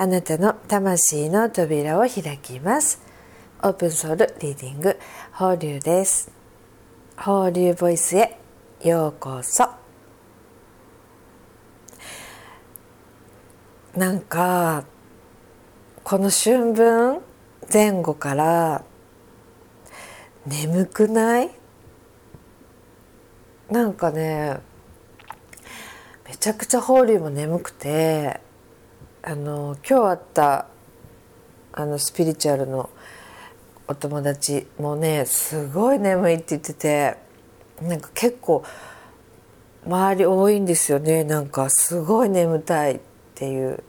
あなたの魂の扉を開きます。オープンソウルリーディング放流です。放流ボイスへようこそ。なんかこの春分前後から眠くない？なんかねめちゃくちゃ法隆も眠くてあの今日会ったあのスピリチュアルのお友達もねすごい眠いって言っててなんか結構周り多いんですよねなんかすごい眠たいっていう。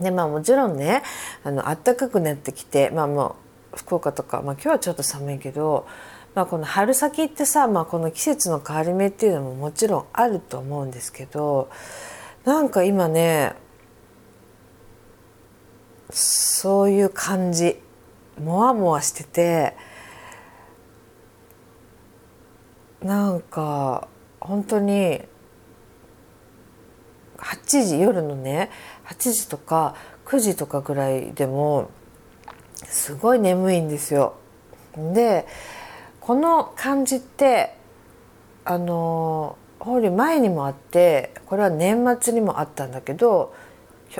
でまあもちろんねあの暖かくなってきてまあもう福岡とか、まあ、今日はちょっと寒いけど、まあ、この春先ってさ、まあ、この季節の変わり目っていうのももちろんあると思うんですけどなんか今ねそういう感じもわもわしててなんか本当に8時夜のね8時とか9時とかぐらいでもすごい眠いんですよ。でこの感じってあの法理前にもあってこれは年末にもあったんだけど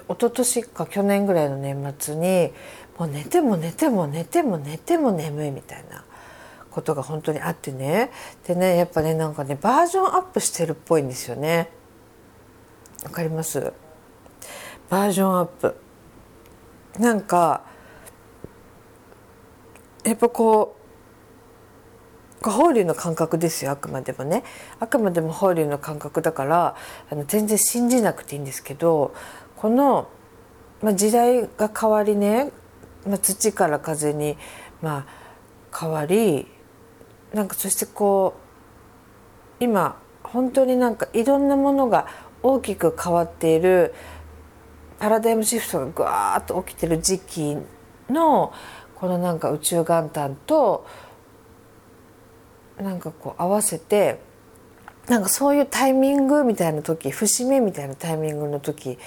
一昨年か去年ぐらいの年末にもう寝ても寝ても寝ても寝ても眠いみたいなことが本当にあってね。でねやっぱねなんかねバージョンアップしてるっぽいんですよね。わかります？バージョンアップ。なんかやっぱこう法隆の感覚ですよあくまでもね。あくまでも法隆の感覚だからあの全然信じなくていいんですけどこの、まあ、時代が変わりね、まあ、土から風に、まあ、変わりなんかそしてこう今本当になんかいろんなものが大きく変わっているパラダイムシフトがぐわーっと起きてる時期のこのなんか宇宙元旦となんかこう合わせてなんかそういうタイミングみたいな時節目みたいなタイミングの時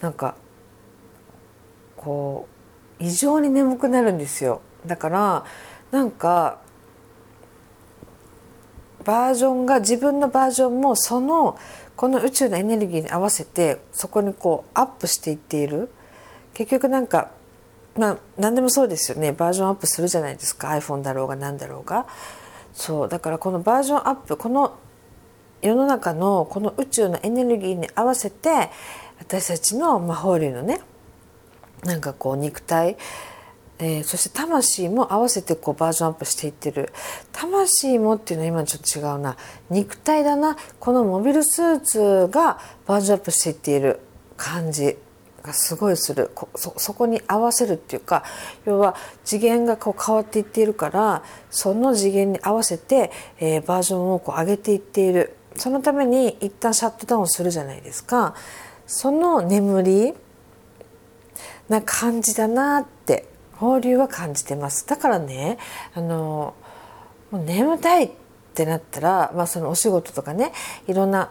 なんかこう異常に眠くなるんですよ。だからなんかバージョンが自分のバージョンもそのこの宇宙のエネルギーに合わせてそこにこうアップしていっている。結局なんかまあ何でもそうですよね。バージョンアップするじゃないですか。iPhone だろうが何だろうが。そう。だからこのバージョンアップこの世の中のこの宇宙のエネルギーに合わせて私たちの魔法流のねなんかこう肉体、えー、そして魂も合わせてこうバージョンアップしていってる。魂もっていうのは今ちょっと違うな。肉体だな。このモビルスーツがバージョンアップしていっている感じがすごいする。そそこに合わせるっていうか要は次元がこう変わっていっているからその次元に合わせて、えー、バージョンをこう上げていっている。そのために一旦シャットダウンするじゃないですか。その眠りな感じだなって放流は感じてます。だからねあのもう眠たいってなったら、まあ、そのお仕事とかねいろんな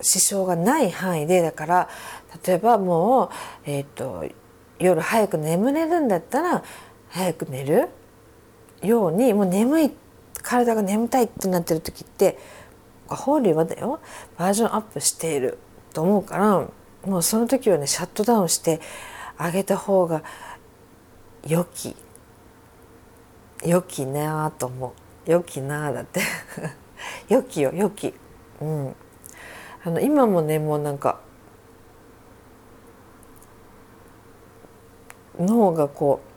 支障がない範囲でだから例えばもう、えーと、夜早く眠れるんだったら早く寝るようにもう眠い体が眠たいってなってる時って法流はだよバージョンアップしている。と思うからもうその時はねシャットダウンしてあげた方が良き良きなあと思う。良きなあだって。良きよ良き。うん。あの今もねもうなんか脳がこう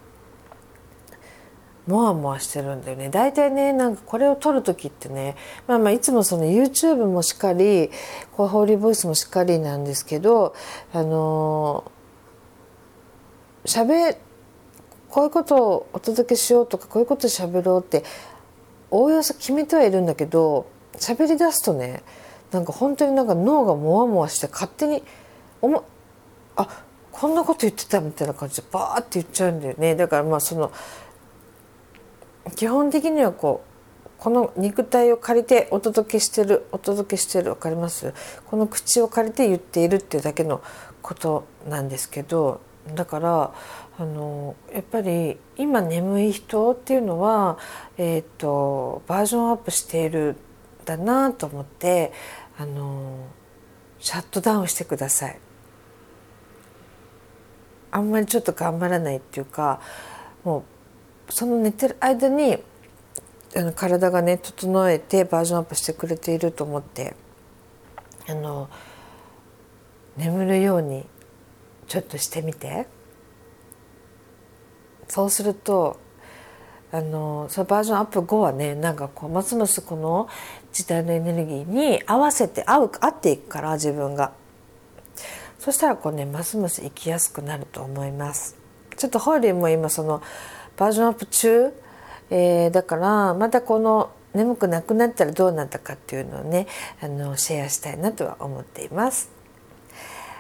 モワモワしてるんだよね。大体ねなんかこれを撮る時ってねまあまあいつもその YouTube もしっかりこうホーリーボイスもしっかりなんですけどあのしゃべこういうことをお届けしようとかこういうことしゃべろうっておおよそ決めてはいるんだけど喋り出すとねなんか本当になんか脳がモワモワして勝手に思あこんなこと言ってたみたいな感じでバーって言っちゃうんだよね。だからまあその基本的にはこうこの肉体を借りてお届けしてるお届けしてる分かります？この口を借りて言っているっていうだけのことなんですけどだからあのやっぱり今眠い人っていうのは、えーと、バージョンアップしているだなと思ってあのシャットダウンしてください。あんまりちょっと頑張らないっていうかもうその寝てる間にあの体がね整えてバージョンアップしてくれていると思ってあの眠るようにちょっとしてみて。そうするとあのそのバージョンアップ後はねなんかこうますますこの時代のエネルギーに合わせて合う合っていくから自分が。そしたらこうねますます生きやすくなると思います。ちょっとホーリーも今そのバージョンアップ中、えー、だからまたこの眠くなくなったらどうなったかっていうのをねあのシェアしたいなとは思っています。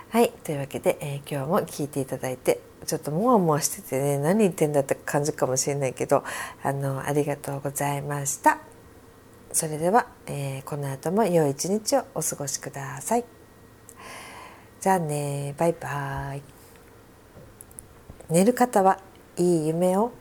はいというわけで、えー、今日も聞いていただいてちょっともわもわしててね何言ってんだって感じかもしれないけどあのありがとうございました。それでは、えー、この後も良い一日をお過ごしください。じゃあねバイバイ。寝る方はいい夢を